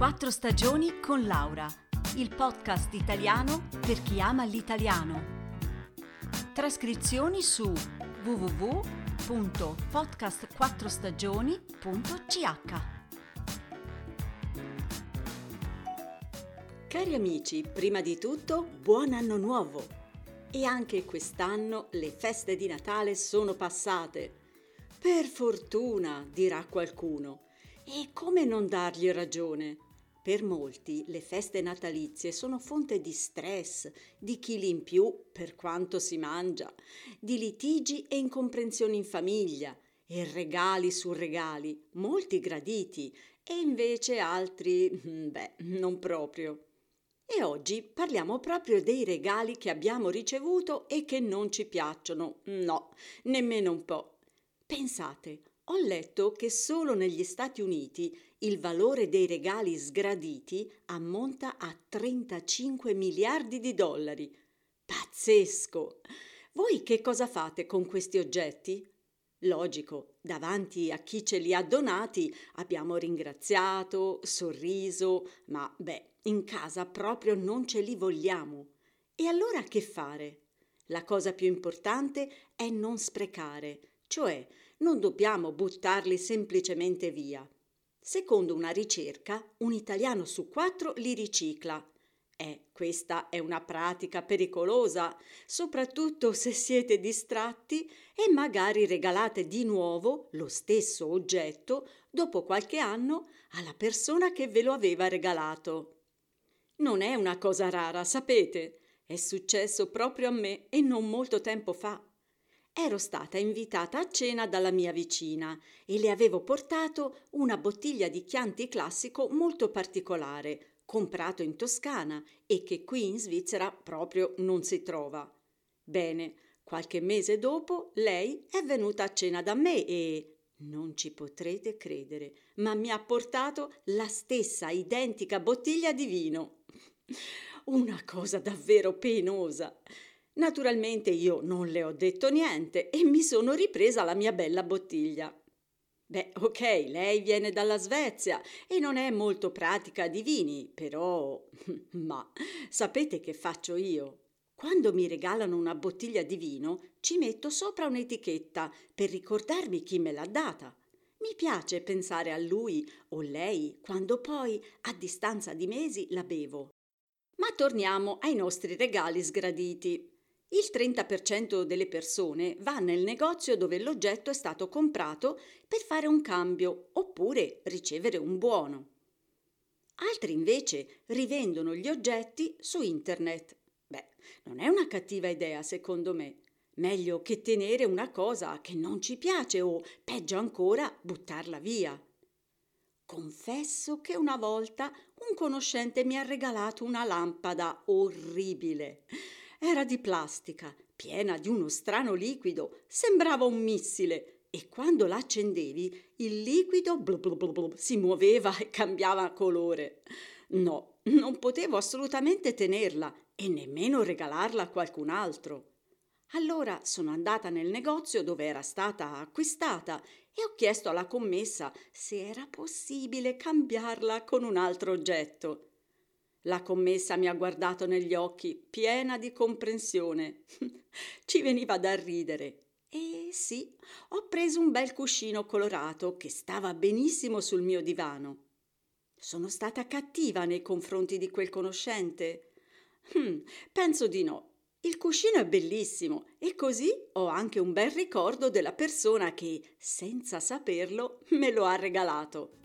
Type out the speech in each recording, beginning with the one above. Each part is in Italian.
Quattro stagioni con Laura, il podcast italiano per chi ama l'italiano. Trascrizioni su www.podcastquattrostagioni.ch Cari amici, prima di tutto buon anno nuovo! E anche quest'anno le feste di Natale sono passate. Per fortuna, dirà qualcuno. E come non dargli ragione? Per molti le feste natalizie sono fonte di stress, di chili in più per quanto si mangia, di litigi e incomprensioni in famiglia, e regali su regali, molti graditi e invece altri, mm, beh, non proprio. E oggi parliamo proprio dei regali che abbiamo ricevuto e che non ci piacciono. No, nemmeno un po'. Pensate, ho letto che solo negli Stati Uniti il valore dei regali sgraditi ammonta a 35 miliardi di dollari. Pazzesco! Voi che cosa fate con questi oggetti? Logico, davanti a chi ce li ha donati abbiamo ringraziato, sorriso, ma beh, in casa proprio non ce li vogliamo. E allora che fare? La cosa più importante è non sprecare, cioè non dobbiamo buttarli semplicemente via. Secondo una ricerca, un italiano su quattro li ricicla. Eh, questa è una pratica pericolosa, soprattutto se siete distratti e magari regalate di nuovo lo stesso oggetto dopo qualche anno alla persona che ve lo aveva regalato. Non è una cosa rara, sapete? È successo proprio a me e non molto tempo fa ero stata invitata a cena dalla mia vicina e le avevo portato una bottiglia di Chianti classico molto particolare, comprato in Toscana e che qui in Svizzera proprio non si trova. Bene, qualche mese dopo lei è venuta a cena da me e non ci potrete credere, ma mi ha portato la stessa identica bottiglia di vino. Una cosa davvero penosa. Naturalmente io non le ho detto niente e mi sono ripresa la mia bella bottiglia. Beh, ok, lei viene dalla Svezia e non è molto pratica di vini, però... Ma sapete che faccio io? Quando mi regalano una bottiglia di vino, ci metto sopra un'etichetta per ricordarmi chi me l'ha data. Mi piace pensare a lui o lei quando poi, a distanza di mesi, la bevo. Ma torniamo ai nostri regali sgraditi. Il 30% delle persone va nel negozio dove l'oggetto è stato comprato per fare un cambio oppure ricevere un buono. Altri invece rivendono gli oggetti su internet. Beh, non è una cattiva idea secondo me. Meglio che tenere una cosa che non ci piace o, peggio ancora, buttarla via. Confesso che una volta un conoscente mi ha regalato una lampada orribile. Era di plastica, piena di uno strano liquido, sembrava un missile e quando la accendevi il liquido blu blu blu blu, si muoveva e cambiava colore. No, non potevo assolutamente tenerla e nemmeno regalarla a qualcun altro. Allora sono andata nel negozio dove era stata acquistata e ho chiesto alla commessa se era possibile cambiarla con un altro oggetto. La commessa mi ha guardato negli occhi, piena di comprensione. Ci veniva da ridere. E sì, ho preso un bel cuscino colorato che stava benissimo sul mio divano. Sono stata cattiva nei confronti di quel conoscente? Hmm, penso di no. Il cuscino è bellissimo e così ho anche un bel ricordo della persona che, senza saperlo, me lo ha regalato.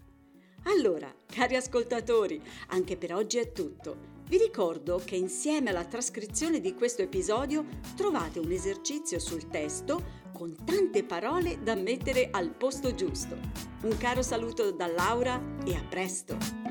Allora, cari ascoltatori, anche per oggi è tutto. Vi ricordo che insieme alla trascrizione di questo episodio trovate un esercizio sul testo con tante parole da mettere al posto giusto. Un caro saluto da Laura e a presto!